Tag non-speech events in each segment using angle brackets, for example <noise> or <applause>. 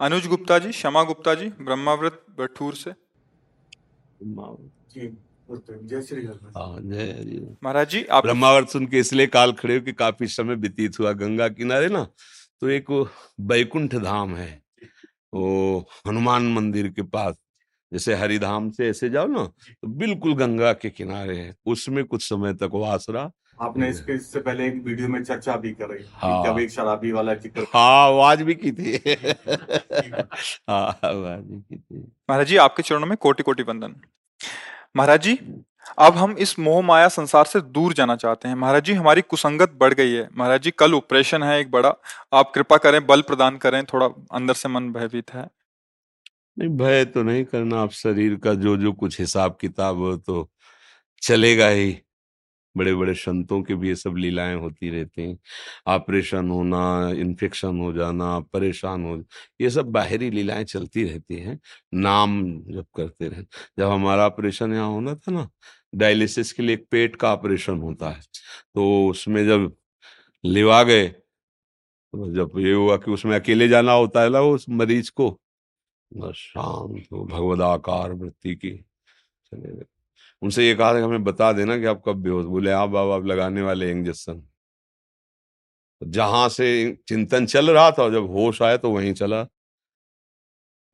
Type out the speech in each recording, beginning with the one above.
अनुज गुप्ता जी क्षमा गुप्ता जी ब्रह्माव्रत बठूर से। हाँ। महाराज जी आप ब्रह्मावर्त सुन के इसलिए काल खड़े हो कि काफ़ी समय व्यतीत हुआ। गंगा किनारे ना तो एक बैकुंठ धाम है वो हनुमान मंदिर के पास। जैसे हरिधाम से ऐसे जाओ ना तो बिल्कुल गंगा के किनारे है। उसमें कुछ समय तक वास रहा। आपने इसके इससे पहले एक वीडियो में चर्चा भी कर रही हाँ। जब एक शराबी वाला ज़िक्र हाँ आवाज़ भी की थी। <laughs> हाँ आवाज़ भी की थी। महाराज जी आपके चरणों में कोटि कोटि वंदन। महाराज जी अब हम इस मोह माया संसार से दूर जाना चाहते हैं। महाराज जी हमारी कुसंगत बढ़ गई है। महाराज जी कल ऑपरेशन है एक बड़ा। आप कृपा करें बल प्रदान करें थोड़ा अंदर से मन भयभीत है। नहीं भय तो नहीं करना। आप शरीर का जो जो कुछ हिसाब किताब हो तो चलेगा ही। बड़े बड़े संतों के भी ये सब लीलाएँ होती रहती हैं। ऑपरेशन होना इन्फेक्शन हो जाना, परेशान हो, ये सब बाहरी लीलाएँ चलती रहती हैं, नाम जब करते रहे। जब हमारा ऑपरेशन यहाँ होना था ना डायलिसिस के लिए एक पेट का ऑपरेशन होता है तो उसमें जब लिवा गए तो जब ये हुआ कि उसमें अकेले जाना होता है ना उस मरीज़ को शांत हो, भगवदाकार वृत्ति की, चले गए। उनसे ये कहा था कि हमें बता देना कि आप कब बेहोश बोले, आप बाबा आप लगाने वाले इंजेक्शन। जहाँ से चिंतन चल रहा था, जब होश आया तो वहीं चला।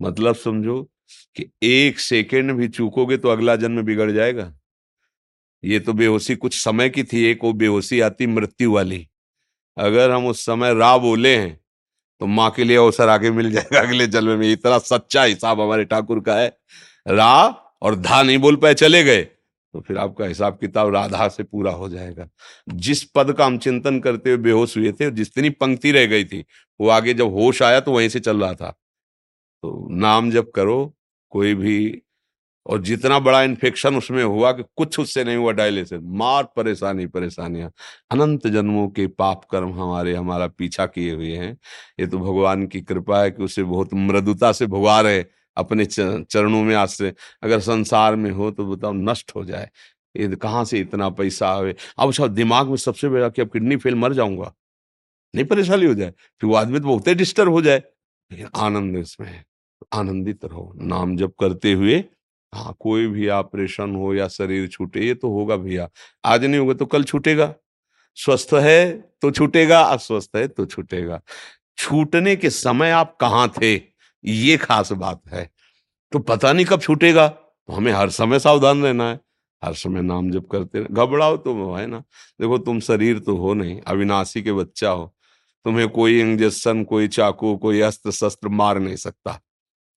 मतलब समझो कि एक सेकेंड भी चूकोगे तो अगला जन्म बिगड़ जाएगा। ये तो बेहोशी कुछ समय की थी, एक वो बेहोशी आती मृत्यु वाली। अगर हम उस समय रा बोले हैं तो माँ के लिए अवसर आगे मिल जाएगा अगले जन्म में। इतना सच्चा हिसाब हमारे ठाकुर का है। रा और धा नहीं बोल पाए, चले गए। तो फिर आपका हिसाब किताब राधा से पूरा हो जाएगा। जिस पद का हम चिंतन करते हुए बेहोश हुए थे, जितनी पंक्ति रह गई थी, वो आगे जब होश आया तो वहीं से चल रहा था। तो नाम जब करो, कोई भी, और जितना बड़ा इन्फेक्शन उसमें हुआ कि कुछ उससे नहीं हुआ डायलिसिस मार परेशानी, परेशानियाँ। अनंत जन्मों के पाप कर्म हमारे, हमारा पीछा किए हुए हैं। ये तो भगवान की कृपा है कि उसे बहुत मृदुता से भुगा रहे। अपने चरणों में आश्रय। अगर संसार में हो तो बताओ नष्ट हो जाए। ये कहाँ से इतना पैसा आवे? अब सब दिमाग में सबसे बड़ा कि अब किडनी फेल मर जाऊँगा। नहीं परेशानी हो जाए, फिर वो आदमी तो बहुत डिस्टर्ब हो जाए। लेकिन आनंद इसमें है। आनंदित रहो। नाम जब करते हुए हाँ कोई भी ऑपरेशन हो या शरीर छूटे, ये तो होगा भैया। आज नहीं होगा तो कल छूटेगा। स्वस्थ है तो छूटेगा, अस्वस्थ है तो छूटेगा। छूटने के समय आप कहाँ थे? ये खास बात है। तो पता नहीं कब छूटेगा। तो हमें हर समय सावधान रहना है। हर समय नाम जप करते घबराओ तो वो है ना। देखो, तुम शरीर तो हो नहीं, अविनाशी के बच्चा हो। तुम्हें कोई इंजेक्शन, कोई चाकू, कोई अस्त्र शस्त्र मार नहीं सकता।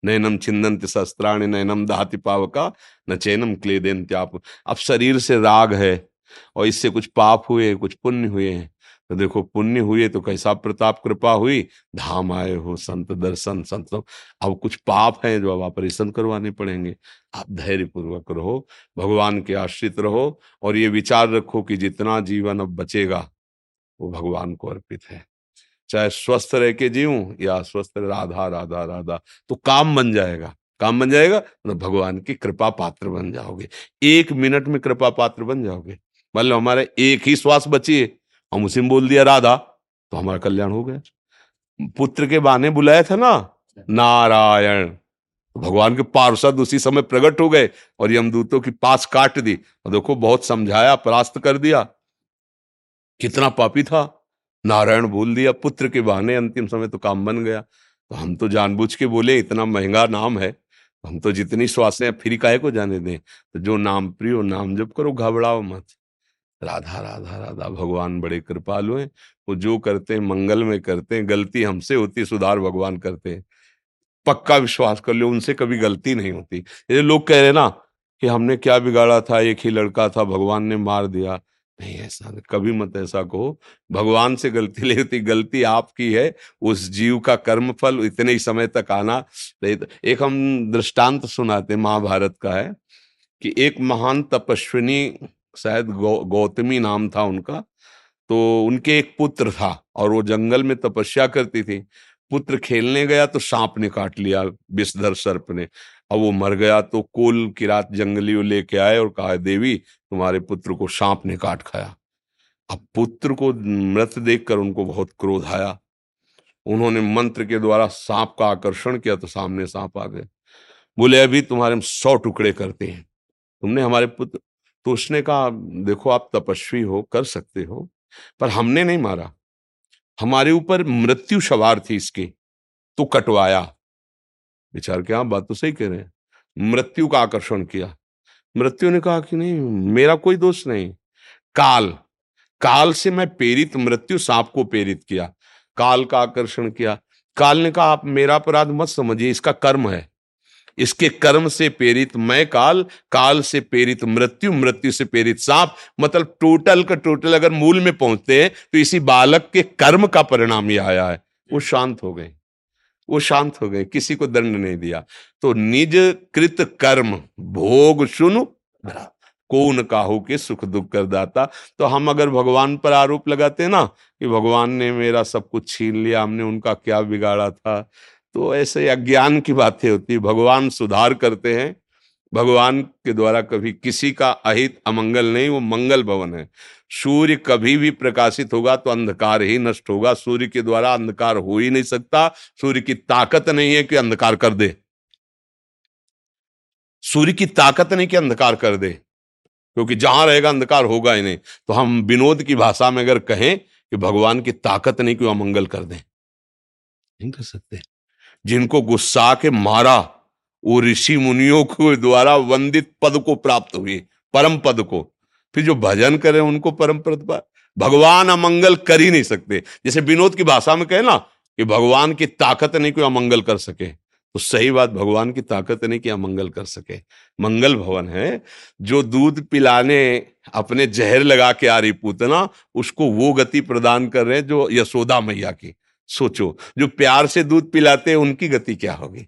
नैनम छिंदंत शस्त्राणी नैनम दहाति पावका, न चैनम क्लेदेन त्याप अब शरीर से राग है और इससे कुछ पाप हुए, कुछ पुण्य हुए हैं। तो देखो, पुण्य हुए तो कैसा प्रताप कृपा हुई? धाम आए हो, संत दर्शन, संत अब कुछ पाप हैं जो अब ऑपरेशन करवाने पड़ेंगे। आप धैर्य पूर्वक रहो, भगवान के आश्रित रहो और ये विचार रखो कि जितना जीवन अब बचेगा, वो भगवान को अर्पित है। चाहे स्वस्थ रह के जीऊं या स्वस्थ राधा राधा राधा तो काम बन जाएगा। काम बन जाएगा तो भगवान की कृपा पात्र बन जाओगे। एक मिनट में कृपा पात्र बन जाओगे। मान लो हमारे एक ही श्वास बची है हम उसी बोल दिया, राधा तो हमारा कल्याण हो गया। पुत्र के बहाने बुलाया था ना, नारायण तो भगवान के पार्षद उसी समय प्रकट हो गए और यमदूतों की पास काट दी। और देखो, बहुत समझाया, परास्त कर दिया। कितना पापी था। नारायण बोल दिया, पुत्र के बहाने अंतिम समय तो काम बन गया। तो हम तो जानबूझ के बोले, इतना महँगा नाम है हम तो जितनी श्वासें फ्री काहे को जाने दें? तो जो नाम प्रियो नाम जब करो, घबराओ मत। राधा राधा राधा, भगवान बड़े कृपालु हैं। वो जो करते हैं, मंगल में करते हैं, गलती हमसे होती सुधार भगवान करते हैं। पक्का विश्वास कर लो, उनसे कभी गलती नहीं होती। ये लोग कह रहे ना कि हमने क्या बिगाड़ा था, एक ही लड़का था, भगवान ने मार दिया। नहीं, ऐसा नहीं, कभी मत ऐसा कहो। भगवान से गलती ले होती, गलती आपकी है, उस जीव का कर्म फल इतने ही समय तक आना। एक हम दृष्टांत सुनाते महाभारत का है कि एक महान तपस्विनी शायद गौ, गौतमी नाम था उनका तो उनके एक पुत्र था और वो जंगल में तपस्या करती थी। पुत्र खेलने गया तो सांप ने काट लिया विषधर सर्प ने। अब वो मर गया तो कुल किरात जंगलियों लेके आए और कहा देवी तुम्हारे पुत्र को सांप ने काट खाया। अब पुत्र को मृत देखकर उनको बहुत क्रोध आया। उन्होंने मंत्र के द्वारा सांप का आकर्षण किया तो सामने सांप आ गए। बोले अभी तुम्हारे हम सौ टुकड़े करते हैं। तुमने हमारे पुत्र तो उसने कहा देखो आप तपस्वी हो, कर सकते हो, पर हमने नहीं मारा। हमारे ऊपर मृत्यु सवार थी इसकी तो कटवाया। विचार क्या बात तो सही कह रहे हैं। मृत्यु का आकर्षण किया। मृत्यु ने कहा कि नहीं, मेरा कोई दोष नहीं। काल काल से मैं प्रेरित, मृत्यु सांप को प्रेरित किया। काल का आकर्षण किया। काल ने कहा, आप मेरा अपराध मत समझिए, इसका कर्म है। इसके कर्म से प्रेरित मैं काल काल से प्रेरित मृत्यु मृत्यु से प्रेरित सांप। मतलब टोटल का टोटल अगर मूल में पहुँचते हैं तो इसी बालक के कर्म का परिणाम ही आया है। वो शांत हो गए। वो शांत हो गए। किसी को दंड नहीं दिया। तो निज कृत कर्म, भोग सुनु कौन काहू के सुख दुख कर दाता? तो हम अगर भगवान पर आरोप लगाते ना, कि भगवान ने मेरा सब कुछ छीन लिया, हमने उनका क्या बिगाड़ा था? तो ऐसे अज्ञान की बातें होती है, भगवान सुधार करते हैं। भगवान के द्वारा कभी किसी का अहित अमंगल नहीं, वो मंगल भवन है। सूर्य कभी भी प्रकाशित होगा तो अंधकार ही नष्ट होगा। सूर्य के द्वारा अंधकार हो ही नहीं सकता, सूर्य की ताकत नहीं है कि अंधकार कर दे। सूर्य की ताकत नहीं कि अंधकार कर दे, क्योंकि जहाँ रहेगा अंधकार होगा ही नहीं। तो हम विनोद की भाषा में अगर कहें कि भगवान की ताकत नहीं कि अमंगल कर दें। नहीं कर सकते। जिनको गुस्सा के मारा, वो ऋषि मुनियों के द्वारा वंदित पद को प्राप्त हुए, परम पद को। फिर जो भजन करें उनको परम पद भगवान अमंगल कर ही नहीं सकते। जैसे विनोद की भाषा में कहे ना कि भगवान की ताकत नहीं कोई अमंगल कर सके तो सही बात, भगवान की ताकत नहीं कि अमंगल कर सके। मंगल भवन है, जो दूध पिलाने अपने जहर लगा के आ रही पूतना, उसको वो गति प्रदान कर रहे हैं जो यशोदा मैया की। सोचो, जो प्यार से दूध पिलाते हैं, उनकी गति क्या होगी?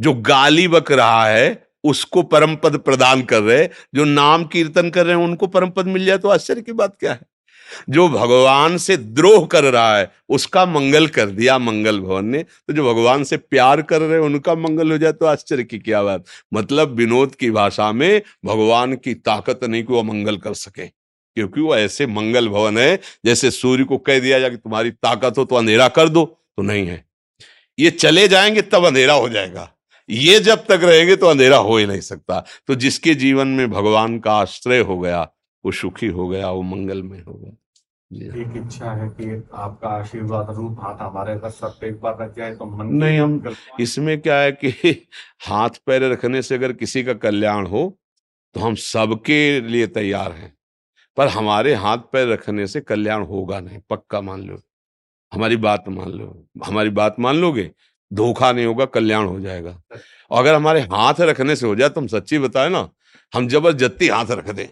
जो गाली बक रहा है, उसको परम पद प्रदान कर रहे जो नाम कीर्तन कर रहे हैं, उनको परम पद मिल जाए तो आश्चर्य की बात क्या है? जो भगवान से द्रोह कर रहा है, उसका मंगल कर दिया मंगल भवन ने तो जो भगवान से प्यार कर रहे हैं, उनका मंगल हो जाए तो आश्चर्य की क्या बात? मतलब विनोद की भाषा में, भगवान की ताकत नहीं को मंगल कर सके। क्योंकि वो ऐसे मंगल भवन है जैसे सूर्य को कह दिया जाए कि तुम्हारी ताकत हो तो अंधेरा कर दो तो नहीं है। ये चले जाएँगे तब अंधेरा हो जाएगा। ये जब तक रहेंगे तो अंधेरा हो ही नहीं सकता। तो जिसके जीवन में भगवान का आश्रय हो गया वो सुखी हो गया वो मंगल में हो गया। एक इच्छा है कि आपका आशीर्वाद रूप हाथ हमारे सब पे एक बार रख जाए तो मन नहीं हम इसमें क्या है कि <laughs> हाथ पैर रखने से अगर किसी का कल्याण हो तो हम सबके लिए तैयार हैं। पर हमारे हाथ पैर रखने से कल्याण होगा नहीं, पक्का मान लो। हमारी बात मान लो। हमारी बात मान लोगे, धोखा नहीं होगा, कल्याण हो जाएगा। और अगर हमारे हाथ रखने से हो जाए तो हम सच्ची बताए ना, हम ज़बरदस्ती हाथ रख दें।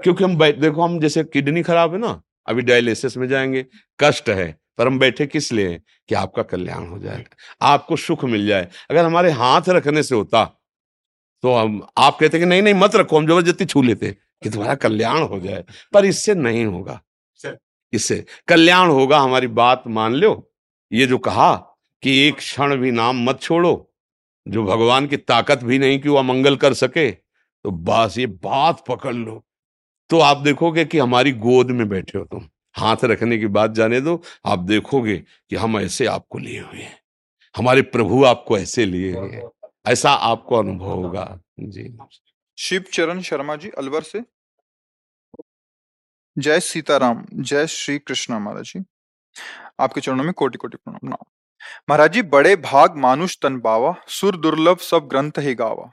क्योंकि हम बैठ, देखो हम जैसे किडनी खराब है ना, अभी डायलिसिस में जाएँगे, कष्ट है, पर हम बैठे किस लिए कि आपका कल्याण हो जाए, आपको सुख मिल जाए। अगर हमारे हाथ रखने से होता तो हम, आप कहते कि नहीं नहीं, मत रखो, हम ज़बरदस्ती छू लेते। कि तुम्हारा कल्याण हो जाए पर इससे नहीं होगा। इससे कल्याण होगा हमारी बात मान लो। ये जो कहा कि एक क्षण भी नाम मत छोड़ो जो भगवान की ताकत भी नहीं कि वो अमंगल कर सके तो बस ये बात पकड़ लो। तो आप देखोगे कि हमारी गोद में बैठे हो तुम। हाथ रखने की बात जाने दो आप देखोगे कि हम ऐसे आपको लिए हुए हैं। हमारे प्रभु आपको ऐसे लिए हुए हैं। ऐसा आपको अनुभव होगा। जी। शिव चरण शर्मा जी अलवर से। जय सीताराम, जय श्री कृष्ण महाराज जी। आपके चरणों में कोटि कोटि प्रणाम। महाराज जी, बड़े भाग मानुष तन बावा, सुर दुर्लभ सब ग्रंथ ही गावा।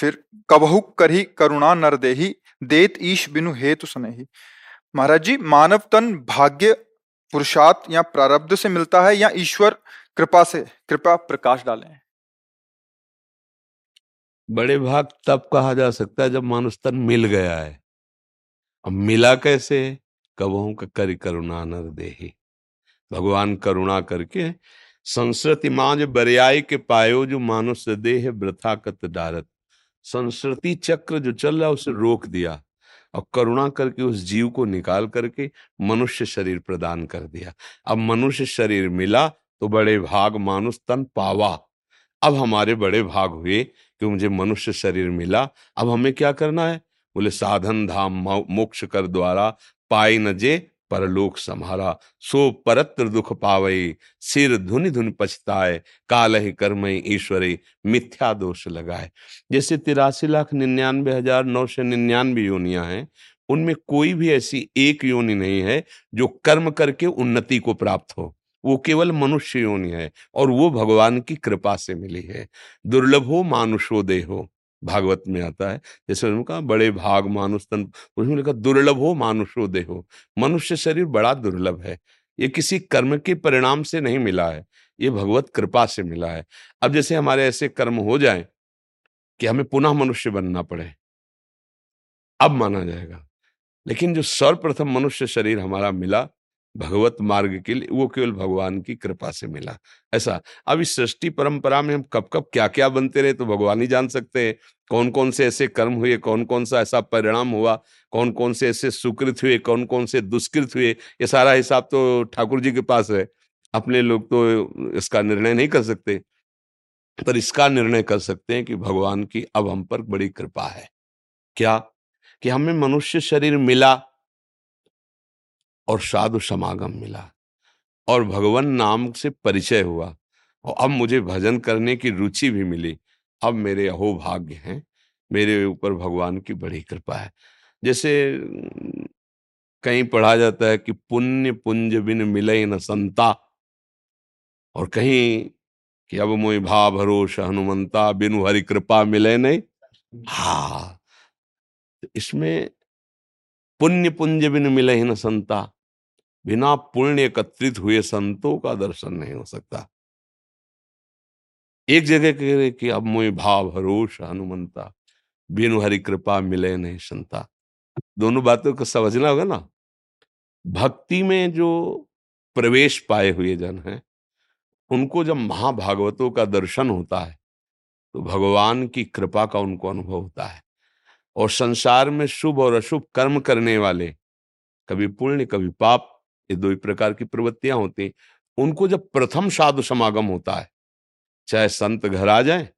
फिर कबहु करही करुणा नर देही, देत ईश बिनु हेतु सनेही। महाराज जी, मानव तन भाग्य पुरुषार्थ या प्रारब्ध से मिलता है या ईश्वर कृपा से, कृपा प्रकाश डालें? बड़े भाग तब कहा जा सकता है जब मानुष तन मिल गया है। अब मिला कैसे कबहू का करी करुणा नर देही। भगवान करुणा करके संस्कृति माज बरियाई के पायो जो मानुष देह व्रथा कत डारत। संस्कृति चक्र जो चल रहा उसे रोक दिया और करुणा करके उस जीव को निकाल करके मनुष्य शरीर प्रदान कर दिया। अब मनुष्य शरीर मिला तो बड़े भाग मानुष तन पावा। अब हमारे बड़े भाग हुए कि मुझे मनुष्य शरीर मिला। अब हमें क्या करना है? बोले, साधन धाम मोक्ष कर द्वारा पाए न जे, परलोक संहारा। सो परत्र दुख पावई, सिर धुनि धुनि पछताए, काल ही कर्म ईश्वरी, मिथ्या दोष लगाए। जैसे तिरासी लाख निन्यानवे हज़ार नौ सौ निन्यानवे योनिया हैं, उनमें कोई भी ऐसी एक योनि नहीं है जो कर्म करके उन्नति को प्राप्त हो। वो केवल मनुष्य योनि है और वो भगवान की कृपा से मिली है। दुर्लभ हो, मानुषो देहो भागवत में आता है। जैसे उन्होंने कहा, बड़े भाग मानुष तन उसमें लिखा, दुर्लभ हो, मानुषो देहो मनुष्य शरीर बड़ा दुर्लभ है। ये किसी कर्म के परिणाम से नहीं मिला है। ये भगवत कृपा से मिला है। अब जैसे हमारे ऐसे कर्म हो जाए कि हमें पुनः मनुष्य बनना पड़े। अब माना जाएगा। लेकिन जो सर्वप्रथम मनुष्य शरीर हमारा मिला भगवत मार्ग के लिए, वो केवल भगवान की कृपा से मिला। ऐसा। अब इस सृष्टि परंपरा में हम कब कब क्या क्या बनते रहे तो भगवान ही जान सकते हैं। कौन कौन से ऐसे कर्म हुए कौन कौन सा ऐसा परिणाम हुआ कौन कौन से ऐसे सुकृत हुए कौन कौन से दुष्कृत हुए, ये सारा हिसाब तो ठाकुर जी के पास है। अपने लोग तो इसका निर्णय नहीं कर सकते। पर इसका निर्णय कर सकते हैं कि भगवान की अब हम पर बड़ी कृपा है। क्या? कि हमें मनुष्य शरीर मिला और साधु समागम मिला और भगवान नाम से परिचय हुआ और अब मुझे भजन करने की रुचि भी मिली। अब मेरे अहो भाग्य हैं, मेरे ऊपर भगवान की बड़ी कृपा है। जैसे कहीं पढ़ा जाता है कि पुण्य पुंज बिन मिले न संता और कहीं कि अब मोई भा भरोस हनुमंता बिनु हरि कृपा मिले नहीं। हा तो इसमें पुण्य पुंज बिन मिले न संता बिना पुण्य एकत्रित हुए संतों का दर्शन नहीं हो सकता। एक जगह कह रहे कि अब मोह भाव भरोस हनुमंता, बिनु हरि कृपा मिले नहीं संता। दोनों बातों को समझना होगा ना। भक्ति में जो प्रवेश पाए हुए जन हैं, उनको जब महाभागवतों का दर्शन होता है तो भगवान की कृपा का उनको अनुभव होता है। और संसार में शुभ और अशुभ कर्म करने वाले, कभी पुण्य, कभी पाप ये दो ही प्रकार की प्रवृत्तियाँ होती हैं। उनको जब प्रथम साधु समागम होता है, चाहे संत घर आ जाए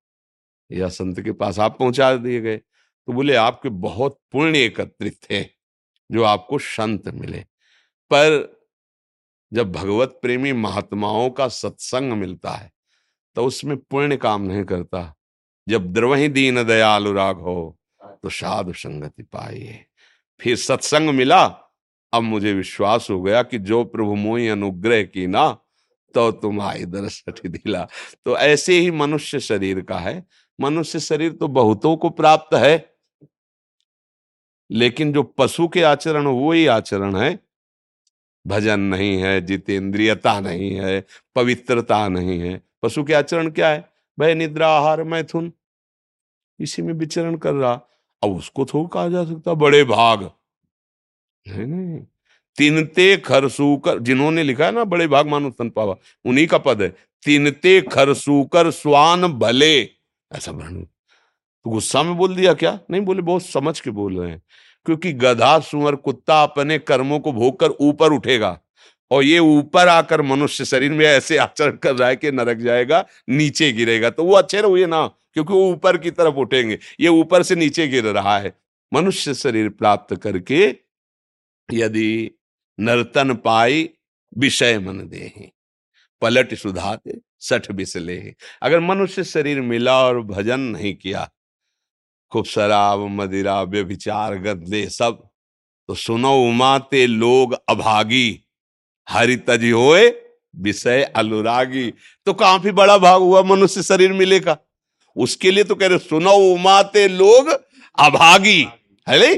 या संत के पास आप पहुँचा दिए गए तो बोले, आपके बहुत पुण्य एकत्रित थे, जो आपको संत मिले। पर जब भगवत प्रेमी महात्माओं का सत्संग मिलता है तो उसमें पुण्य काम नहीं करता। जब द्रवही दीन दयालु राग हो तो साधु संगति पाइए। फिर सत्संग मिला अब मुझे विश्वास हो गया कि जो प्रभु मोई अनुग्रह की ना तो तुम आई दरस दिला। तो ऐसे ही मनुष्य शरीर का है। मनुष्य शरीर तो बहुतों को प्राप्त है। लेकिन जो पशु के आचरण वो ही आचरण है। भजन नहीं है, जितेंद्रियता नहीं है, पवित्रता नहीं है। पशु के आचरण क्या है? भय, निद्रा, आहार, मैथुन। इसी में विचरण कर रहा। अब उसको थोड़ा कहा जा सकता, बड़े भाग। नहीं नहीं। तिनते खरसूकर जिन्होंने लिखा है ना बड़े भाग मानो सन पावा उन्हीं का पद है। तिनते खरसूकर स्वान भले। ऐसा वर्णन तो गुस्सा में बोल दिया क्या? नहीं बोले बहुत समझ के बोल रहे हैं। क्योंकि गधा सुअर कुत्ता अपने कर्मों को भोग कर ऊपर उठेगा और ये ऊपर आकर मनुष्य शरीर में ऐसे आचरण कर रहा है कि नरक जाएगा नीचे गिरेगा। तो वो अच्छे रहुए ना क्योंकि वो ऊपर की तरफ़ उठेंगे। ये ऊपर से नीचे गिर रहा है। मनुष्य शरीर प्राप्त करके यदि नर्तन पाई विषय मन दे पलट सुधाते सठ बिसले अगर मनुष्य शरीर मिला और भजन नहीं किया, खूब शराब, मदिरा, व्यभिचार गद्दे सब तो सुनो उमाते लोग अभागी, हरि तजी होए, विषय अनुरागी। तो काफ़ी बड़ा भाग हुआ मनुष्य शरीर मिलेगा उसके लिए तो कह रहे, सुनो उमाते लोग अभागी। है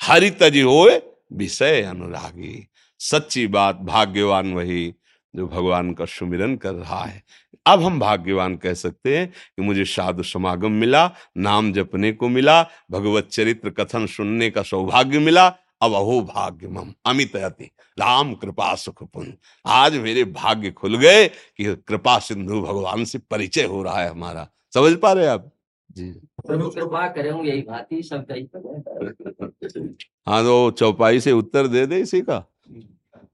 हरि तजी होए विषय अनुरागी। सच्ची बात, भाग्यवान वही जो भगवान का सुमिरन कर रहा है। अब हम भाग्यवान कह सकते हैं कि मुझे साधु समागम मिला, नाम जपने को मिला, भगवत चरित्र कथन सुनने का सौभाग्य मिला। अब अहो भाग्य मम अमित अति। राम कृपा सुख पुण्य आज मेरे भाग्य खुल गए कि कृपा सिंधु भगवान से परिचय हो रहा है हमारा। समझ पा रहे आप? प्रभु कृपा करूँ यही भांति सब हाँ। तो चौपाई से उत्तर दे दे इसी का।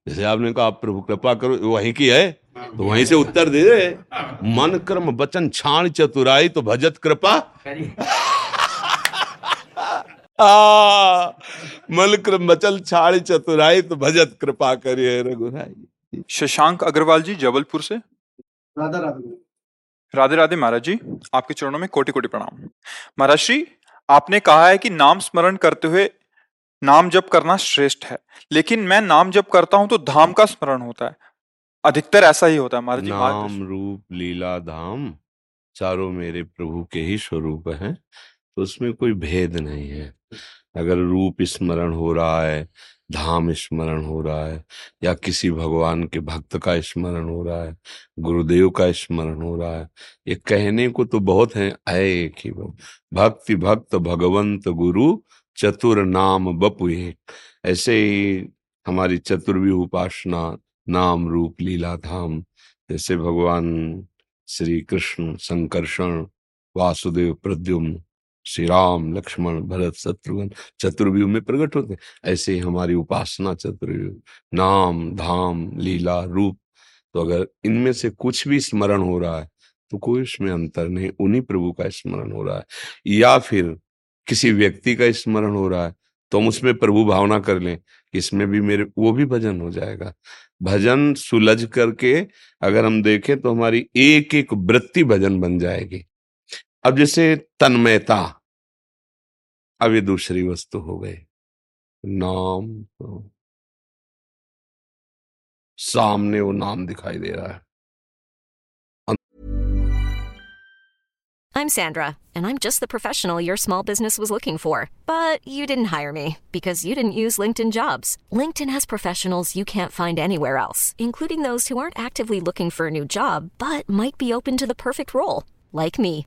जैसे आपने कहा आप प्रभु कृपा करो वही की है तो वहीं से उत्तर दे दे। मन कर्म बचन छाण चतुराई तो भजत कृपा। <laughs> मन क्रम बचल छाड़ चतुराई तो भजत कृपा करिए रघुराई। शशांक अग्रवाल जी जबलपुर से? राधा राधा। राधे राधे महाराज जी, आपके चरणों में कोटि कोटि प्रणाम। महाराज श्री, आपने कहा है कि नाम स्मरण करते हुए नाम जप करना श्रेष्ठ है, लेकिन मैं नाम जप करता हूँ तो धाम का स्मरण होता है। अधिकतर ऐसा ही होता है महाराज जी नाम रूप लीला धाम चारों मेरे प्रभु के ही स्वरूप हैं तो उसमें कोई भेद नहीं है। अगर रूप स्मरण हो रहा है, धाम स्मरण हो रहा है, या किसी भगवान के भक्त का स्मरण हो रहा है, गुरुदेव का स्मरण हो रहा है, ये कहने को तो बहुत है एक ही भक्ति भक्त भगवंत गुरु, चतुर नाम बपु एक। ऐसे ही हमारी चतुर्वी उपासना, नाम रूप लीला धाम, जैसे भगवान श्री कृष्ण संकर्षण वासुदेव, प्रद्युम्न श्री राम लक्ष्मण, भरत, शत्रुघ्न, चतुर्व्यूह में प्रकट होते ऐसे ही हमारी उपासना चतुर्व्यूह, नाम, धाम, लीला, रूप। तो अगर इनमें से कुछ भी स्मरण हो रहा है तो कोई उसमें अंतर नहीं, उन्हीं प्रभु का स्मरण हो रहा है। या फिर किसी व्यक्ति का स्मरण हो रहा है तो हम उसमें प्रभु भावना कर लें इसमें भी मेरे, वो भी भजन हो जाएगा। भजन सुलझ करके अगर हम देखें तो हमारी एक एक वृत्ति भजन बन जाएगी। अब जैसे तन्मयता अब ये दूसरी वस्तु हो गई नाम तो सामने वो नाम दिखाई दे रहा है I'm Sandra, and I'm just the professional your small business was looking for. But you didn't hire me because you didn't use LinkedIn jobs. LinkedIn has professionals you can't find anywhere else, including those who aren't actively looking for a new job but might be open to the perfect role, like me.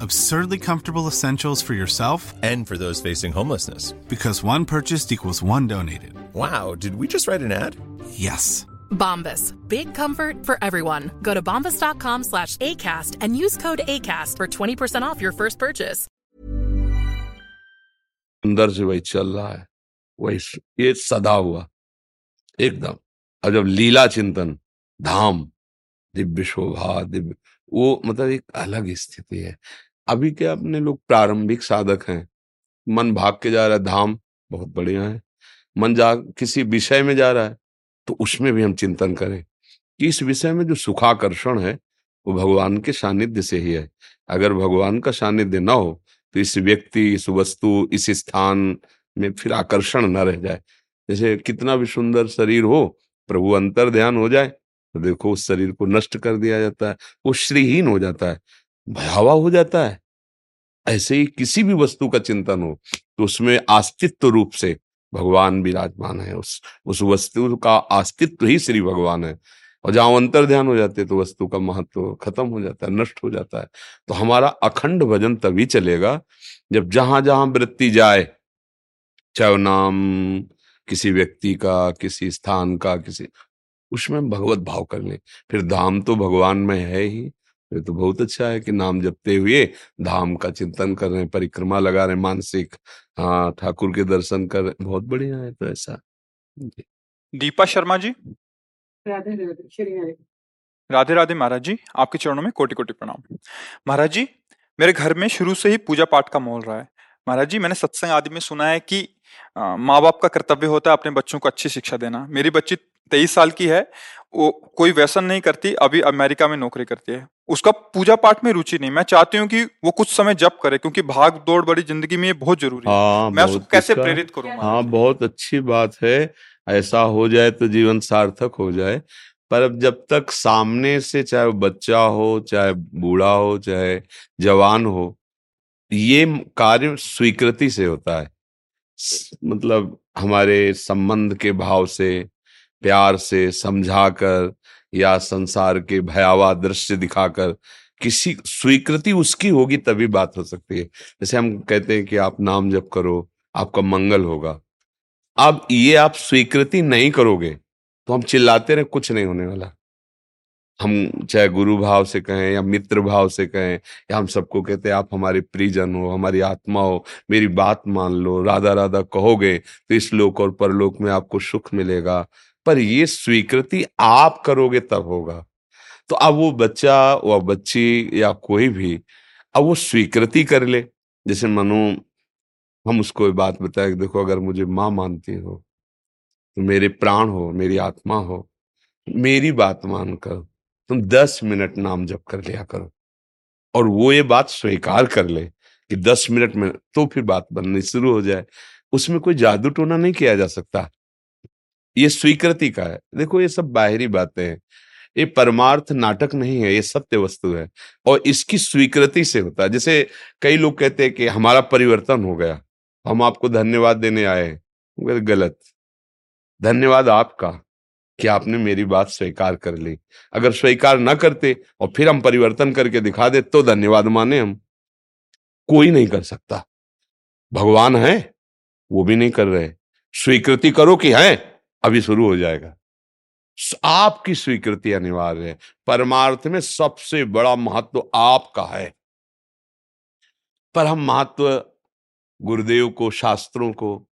Absurdly comfortable essentials for yourself and for those facing homelessness. Because one purchased equals one donated. Wow, did we just write an ad? Yes. Bombas. Big comfort for everyone. Go to bombas.com slash ACAST and use code ACAST for 20% off your first purchase. अंदर से वही चल रहा है वही ये सदा हुआ एकदम अब जब लीला चिंतन धाम दिव्य शोभा दिव्य वो मतलब एक अलग स्थिति है अभी के अपने लोग प्रारंभिक साधक हैं? मन भाग के जा रहा है, धाम बहुत बढ़िया है। मन जा, किसी विषय में जा रहा है तो उसमें भी हम चिंतन करें कि इस विषय में जो सुखाकर्षण है, वो भगवान के सानिध्य से ही है। अगर भगवान का सानिध्य ना हो तो इस व्यक्ति, इस वस्तु, इस स्थान में फिर आकर्षण न रह जाए। जैसे कितना भी सुंदर शरीर हो, प्रभु अंतर ध्यान हो जाए तो देखो उस शरीर को नष्ट कर दिया जाता है, वो श्रीहीन हो जाता है। भयावह हो जाता है। ऐसे ही किसी भी वस्तु का चिंतन हो तो उसमें अस्तित्व रूप से भगवान विराजमान है। उस उस वस्तु का अस्तित्व ही श्री भगवान है। और जहाँ अंतर ध्यान हो जाते तो वस्तु का महत्व खत्म हो जाता है, नष्ट हो जाता है। तो हमारा अखंड भजन तभी चलेगा, जब जहाँ जहाँ वृत्ति जाए, चाहे नाम, किसी व्यक्ति का, किसी स्थान का, किसी, उसमें भगवत भाव कर लें। फिर धाम तो भगवान में है ही। ये तो बहुत अच्छा है कि नाम जपते हुए धाम का चिंतन कर रहे हैं परिक्रमा लगा रहे हैं मानसिक हाँ ठाकुर के दर्शन कर रहे बहुत बढ़िया है तो ऐसा। दीपा शर्मा जी। राधे राधे राधे राधे महाराज जी आपके चरणों में कोटि कोटि प्रणाम। महाराज जी मेरे घर में शुरू से ही पूजा पाठ का माहौल रहा है। महाराज जी मैंने सत्संग आदि में सुना है कि माँ बाप का कर्तव्य होता है अपने बच्चों को अच्छी शिक्षा देना। मेरी बच्ची तेईस साल की है वो कोई व्यसन नहीं करती अभी अमेरिका में नौकरी करती है। उसका पूजा पाठ में रुचि नहीं। मैं चाहती हूँ कि वो कुछ समय जप करे क्योंकि भाग दौड़ बड़ी ज़िंदगी में ये बहुत ज़रूरी है। हाँ मैं उसको कैसे प्रेरित करूँ? हाँ बहुत अच्छी बात है। ऐसा हो जाए तो जीवन सार्थक हो जाए। पर अब जब तक सामने से चाहे वो बच्चा हो चाहे बूढ़ा हो चाहे जवान हो ये कार्य स्वीकृति से होता है। मतलब हमारे संबंध के भाव से प्यार से समझाकर या संसार के भयावह दृश्य दिखाकर किसी स्वीकृति उसकी होगी तभी बात हो सकती है। जैसे हम कहते हैं कि आप नाम जप करो, आपका मंगल होगा। अब ये आप स्वीकृति नहीं करोगे तो हम चिल्लाते रहे, कुछ नहीं होने वाला। हम चाहे गुरु भाव से कहें या मित्र भाव से कहें या हम सबको कहते हैं, आप हमारे प्रिजन हो, हमारी आत्मा हो, मेरी बात मान लो राधा राधा कहोगे तो इस लोक और परलोक में आपको सुख मिलेगा। पर ये स्वीकृति आप करोगे तब होगा। तो अब वो बच्चा व बच्ची या कोई भी, अब वो स्वीकृति कर ले। जैसे मनु, हम उसको बात बताए देखो, अगर मुझे माँ मानती हो तो मेरे प्राण हो, मेरी आत्मा हो, मेरी बात मानकर तुम दस मिनट नाम जप कर लिया करो। और वो ये बात स्वीकार कर ले कि दस मिनट में तो फिर बात बननी शुरू हो जाए। उसमें कोई जादू टोना नहीं किया जा सकता। ये स्वीकृति का है। देखो, ये सब बाहरी बातें हैं। ये परमार्थ नाटक नहीं है, ये सत्य वस्तु है और इसकी स्वीकृति से होता है। जैसे कई लोग कहते हैं कि हमारा परिवर्तन हो गया, हम आपको धन्यवाद देने आए हैं। गलत। धन्यवाद आपका कि आपने मेरी बात स्वीकार कर ली। अगर स्वीकार न करते और फिर हम परिवर्तन करके दिखा दे तो धन्यवाद माने हम। कोई नहीं कर सकता। भगवान है, वो भी नहीं कर रहे। स्वीकृति करो कि है। अभी शुरू हो जाएगा। आपकी स्वीकृति अनिवार्य है। परमार्थ में सबसे बड़ा महत्व आपका है। पर हम महत्व गुरुदेव को, शास्त्रों को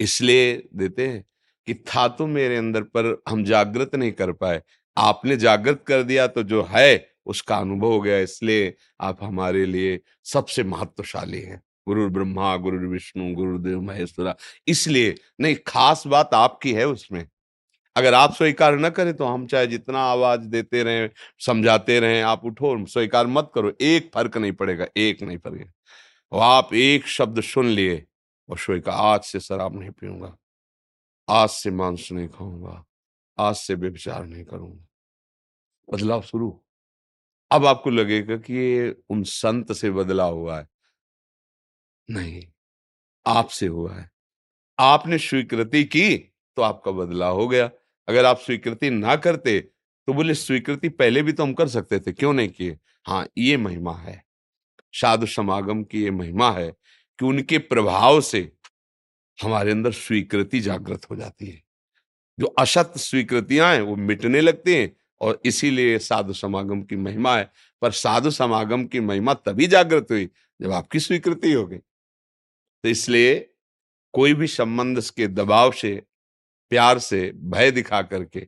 इसलिए देते हैं कि था तो मेरे अंदर पर हम जागृत नहीं कर पाए। आपने जागृत कर दिया तो जो है, उसका अनुभव हो गया। इसलिए आप हमारे लिए सबसे महत्वशाली हैं। गुरु ब्रह्मा गुरु विष्णु गुरुदेव महेश्वरा। इसलिए नहीं, खास बात आपकी है उसमें। अगर आप स्वीकार न करें तो हम चाहे जितना आवाज़ देते रहें, समझाते रहें, आप उठो स्वीकार मत करो। एक फ़र्क नहीं पड़ेगा, एक नहीं पड़ेगा। और आप एक शब्द सुन लिए और स्वीकार आज से शराब नहीं पीऊँगा, आज से मांस नहीं खाऊँगा, आज से व्यभिचार नहीं करूँगा। बदलाव शुरू। अब आपको लगेगा कि ये उन संत से बदला हुआ है। नहीं, आपसे हुआ है। आपने स्वीकृति की तो आपका बदलाव हो गया। अगर आप स्वीकृति ना करते तो बोले, स्वीकृति पहले भी तो हम कर सकते थे, क्यों नहीं किए? हाँ ये महिमा है। साधु समागम की ये महिमा है कि उनके प्रभाव से हमारे अंदर स्वीकृति जागृत हो जाती है। जो असत स्वीकृतियाँ हैं, वो मिटने लगती हैं और इसीलिए साधु समागम की महिमा है। पर साधु समागम की महिमा तभी जागृत हुई जब आपकी स्वीकृति हो गई। तो इसलिए कोई भी संबंध के दबाव से, प्यार से, भय दिखा करके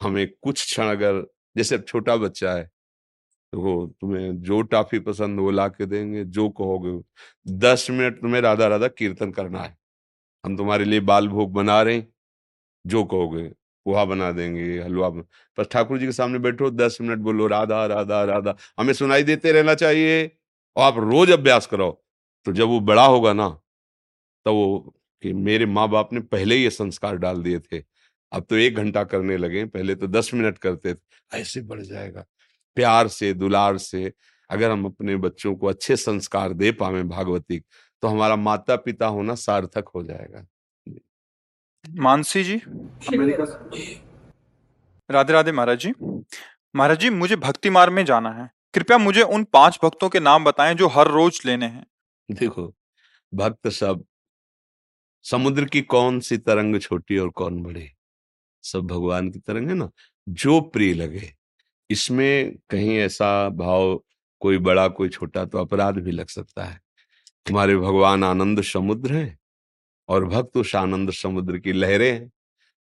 हमें कुछ क्षण अगर, जैसे छोटा बच्चा है तो वो तुम्हें जो टॉफी पसंद वो ला के देंगे, जो कहोगे दस मिनट तुम्हें राधा राधा कीर्तन करना है। हम तुम्हारे लिए बाल भोग बना रहे हैं, जो कहोगे, पोहा बना देंगे, हलवा पर ठाकुर जी के सामने बैठो, दस मिनट बोलो, राधा राधा राधा। हमें सुनाई देते रहना चाहिए। और आप रोज अभ्यास करो तो जब वो बड़ा होगा ना तो वो कि मेरे माँ बाप ने पहले ही ये संस्कार डाल दिए थे। अब तो एक घंटा करने लगे पहले तो दस मिनट करते थे ऐसे बढ़ जाएगा। प्यार से दुलार से अगर हम अपने बच्चों को अच्छे संस्कार दे पावे भागवती तो हमारा माता पिता होना सार्थक हो जाएगा। मानसी जी? राधे राधे महाराज जी। महाराज जी मुझे भक्ति मार्ग में जाना है। कृपया मुझे उन पाँच भक्तों के नाम बताएँ जो हर रोज लेने हैं। देखो, भक्त सब समुद्र की कौन सी तरंग छोटी और कौन बड़ी? सब भगवान की तरंग है ना? जो प्रिय लगे। इसमें कहीं ऐसा भाव, कोई बड़ा, कोई छोटा तो अपराध भी लग सकता है। तुम्हारे भगवान आनंद समुद्र है और भक्त उस आनंद समुद्र की लहरें हैं।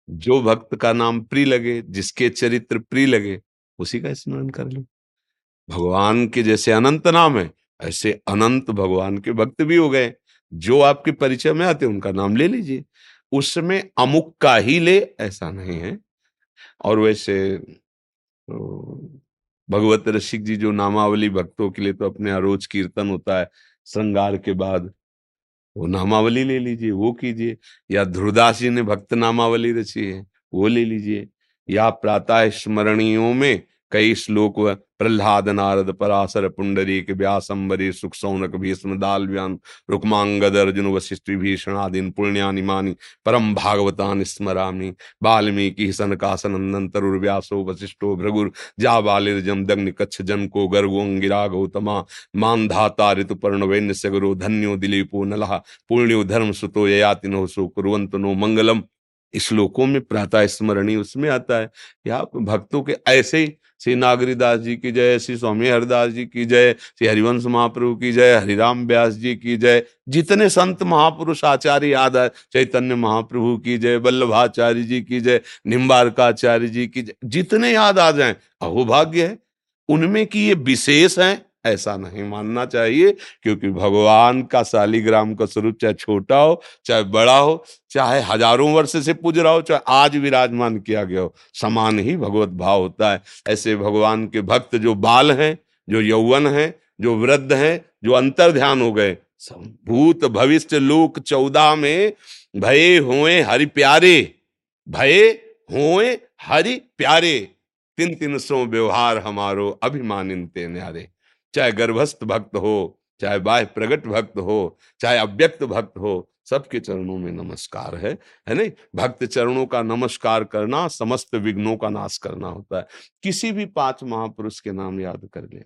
जो भक्त का नाम प्रिय लगे, जिसके चरित्र प्रिय लगे, उसी का स्मरण कर लो। भगवान के जैसे अनंत नाम है ऐसे अनंत भगवान के भक्त भी हो गए, जो आपके परिचय में आते उनका नाम ले लीजिए। उसमें अमुक का ही ले, ऐसा नहीं है। और वैसे भगवत रसिक जी जो नामावली भक्तों के लिए तो अपने रोज कीर्तन होता है, श्रृंगार के बाद, वो नामावली ले लीजिए, वो कीजिए। या ध्रुदास जी ने भक्त नामावली रची है, वो ले लीजिए। या प्रातः स्मरणियों में कई श्लोक प्रहलाद नारद पराशर पुंडरीक व्यासंबरी सुख सौनक भीष्म दाल व्यान रुक्मांगद अर्जुन वशिष्ठ भीषणादीन पुण्यानि मानी परम भागवतान स्मरामी। वाल्मीकि सनकासन तरुर व्यासो वशिष्ठो भृगुर, जा बालिर्जम दग्नि कच्छ जन को गर्गोंगिरा गौतमा मान धाता ऋतु पर्ण वैन्य सगरो धन्यो दिलीपो नलः, पुण्यो धर्म सुतो ययातिनो सो कुरंत नो मंगलम। श्लोकों में प्रातः स्मरणी उसमें आता है, कि आप भक्तों के ऐसे ही श्री नागरीदास जी की जय, श्री स्वामी हरिदास जी की जय, श्री हरिवंश महाप्रभु की जय, हरिराम व्यास जी की जय। जितने संत महापुरुष आचार्य याद चैतन्य महाप्रभु की जय, वल्लभाचार्य जी की जय, निम्बारकाचार्य जी की जय। जितने याद आ जाए अहोभाग्य है, उनमें की ये विशेष है ऐसा नहीं मानना चाहिए, क्योंकि भगवान का शालिग्राम का स्वरूप चाहे छोटा हो, चाहे बड़ा हो, चाहे हज़ारों वर्ष से पूज रहा हो, चाहे आज विराजमान किया गया हो, समान ही भगवत भाव होता है। ऐसे भगवान के भक्त जो बाल हैं, जो यौवन हैं, जो वृद्ध हैं, जो अंतर ध्यान हो गए, भूत भविष्य लोक चौदह में भय हुए हरि प्यारे, भय हुए हरि प्यारे, तीन तीन सौ व्यवहार हमारो अभिमानिनते न्यारे चाहे गर्भस्थ भक्त हो, चाहे बाह्य प्रगट भक्त हो, चाहे अव्यक्त भक्त हो, सबके चरणों में नमस्कार है। है नहीं? भक्त चरणों का नमस्कार करना, समस्त विघ्नों का नाश करना होता है। किसी भी पाँच महापुरुष के नाम याद कर ले।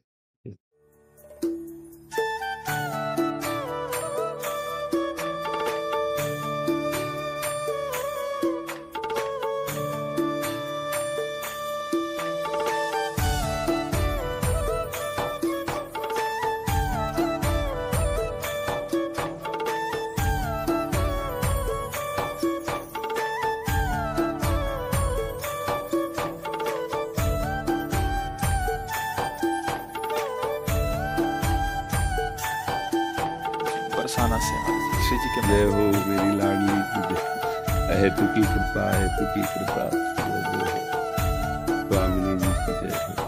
बरसाना से। श्री जी के जय हो मेरी लाडली हेतु की कृपा हेतु की कृपा। स्वामिनी जी की जय हो।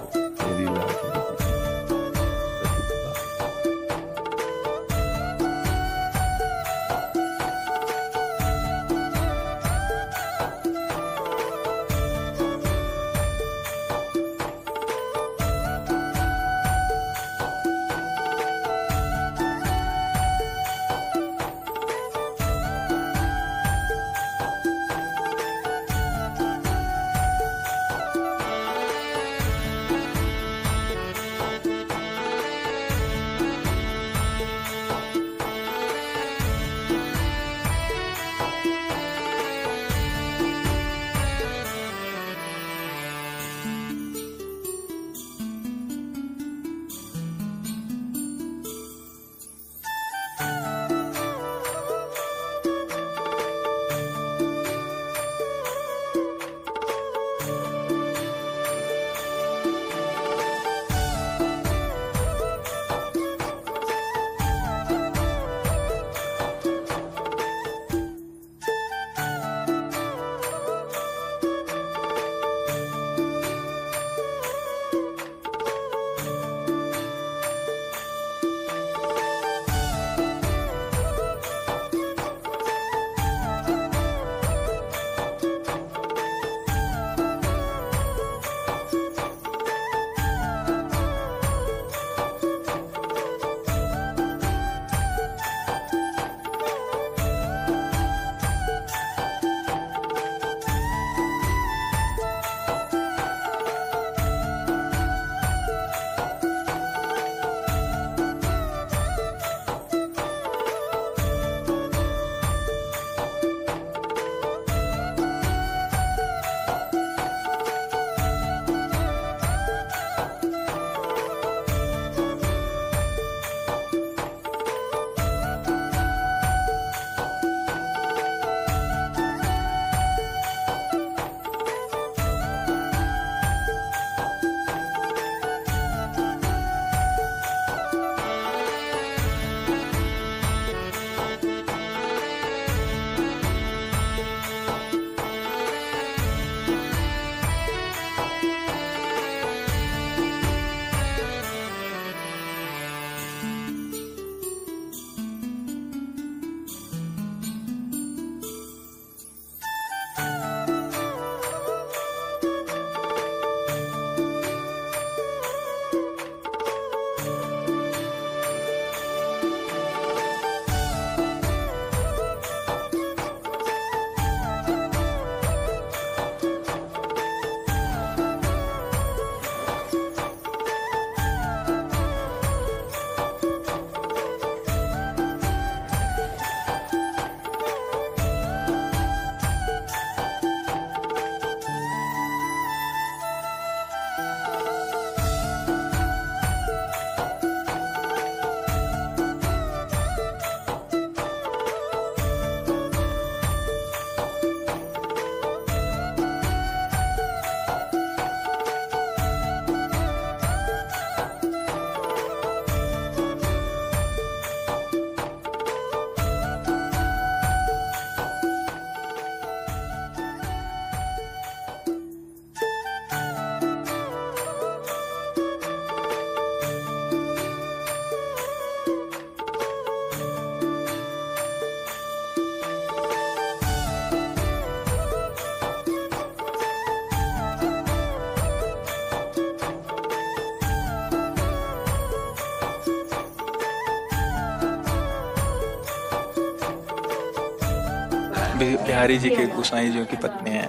बिहारी जी के गोसाई जो की पत्नी है।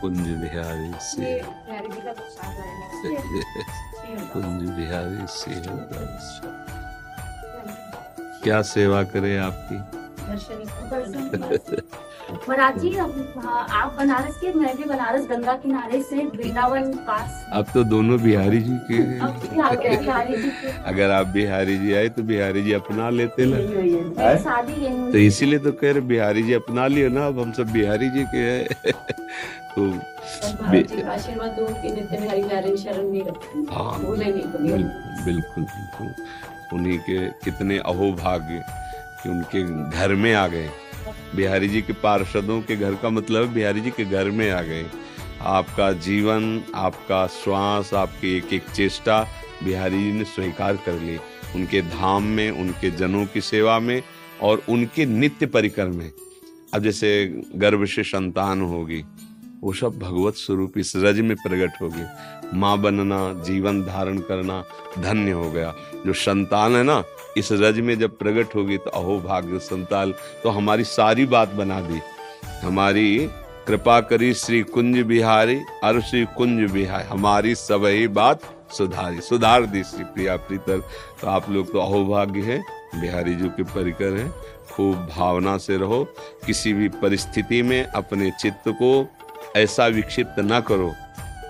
कुंज बिहारी से कुंज बिहारी से क्या सेवा करे आपकी? आप बनारस के मैं भी बनारस गंगा किनारे से वृंदावन पास अब तो दोनों बिहारी जी के अब बिहारी जी के? <laughs> अगर आप बिहारी जी आए तो बिहारी जी अपना लेते ना। शादी तो इसीलिए तो कह रहे बिहारी जी अपना लियो ना अब हम सब बिहारी जी के हैं। <laughs> तो आशीर्वाद हाँ बिल्कुल बिल्कुल। उन्हीं के कितने अहोभाग्य। कि उनके घर में आ गए। बिहारी जी के पार्षदों के घर का मतलब बिहारी जी के घर में आ गए। आपका जीवन, आपका श्वास, आपकी एक एक चेष्टा बिहारी जी ने स्वीकार कर ली। उनके धाम में, उनके जनों की सेवा में और उनके नित्य परिकर में। अब जैसे गर्भ से संतान होगी, वो सब भगवत स्वरूप इस रज में प्रकट होगी। माँ बनना, जीवन धारण करना धन्य हो गया। जो संतान है ना इस रज में जब प्रकट होगी तो अहो भाग्य संतान तो हमारी सारी बात बना दी। हमारी कृपा करी श्री कुंज बिहारी और श्री कुंज बिहारी। हमारी सबही बात सुधारी। सुधार दी श्री प्रिया प्रीतर तो आप लोग तो अहोभाग्य है। बिहारी जी के परिकर हैं। खूब भावना से रहो। किसी भी परिस्थिति में अपने चित्त को ऐसा विक्षिप्त न करो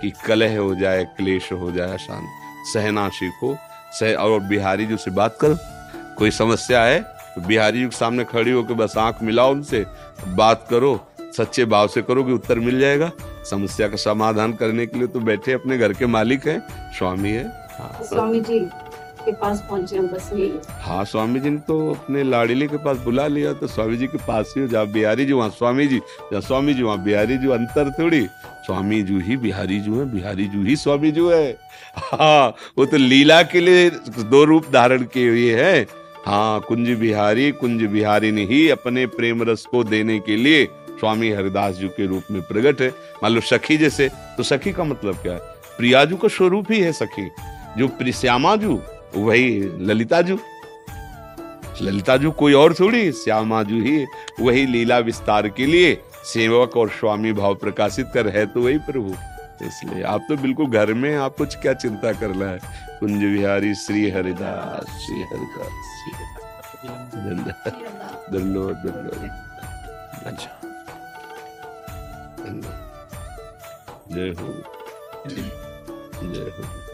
कि कलह हो जाए, क्लेश हो जाए शांत सहना सीखो सह और बिहारी जी से बात करो। कोई समस्या है? तो बिहारी जी के सामने खड़ी होकर बस आँख मिलाओ उनसे। बात करो सच्चे भाव से करो कि उत्तर मिल जाएगा। समस्या का समाधान करने के लिए तो बैठे अपने घर के मालिक हैं। स्वामी है। हाँ स्वामी जी के पास पहुँचे बस हाँ स्वामी जी ने तो अपने लाड़िले के पास बुला लिया तो स्वामी जी के पास ही हो। जहाँ बिहारी जी वहाँ स्वामी जी जहाँ स्वामी जी वहाँ बिहारी जी अंतर थोड़ी। स्वामी जी ही बिहारी जी है बिहारी जी ही स्वामी जी है। हाँ वो तो लीला के लिए दो रूप धारण किए हुए हैं। हाँ कुंज बिहारी कुंज बिहारी ने ही अपने प्रेम रस को देने के लिए स्वामी हरिदास जी के रूप में प्रकट है। मान लो सखी जैसे तो सखी का मतलब क्या है? प्रियाजू का स्वरूप ही है सखी। जो प्रि- श्यामा जू वही ललिताजू। ललिताजू कोई और थोड़ी श्यामा जू ही। वही लीला विस्तार के लिए सेवक और स्वामी भाव प्रकाशित कर है तो वही प्रभु। इसलिए आप तो बिल्कुल घर में आप कुछ क्या चिंता करना है? कुंज बिहारी श्री हरिदास श्री हरिदास धन्यवाद धन्यवाद। अच्छा। जय हो। जय हो।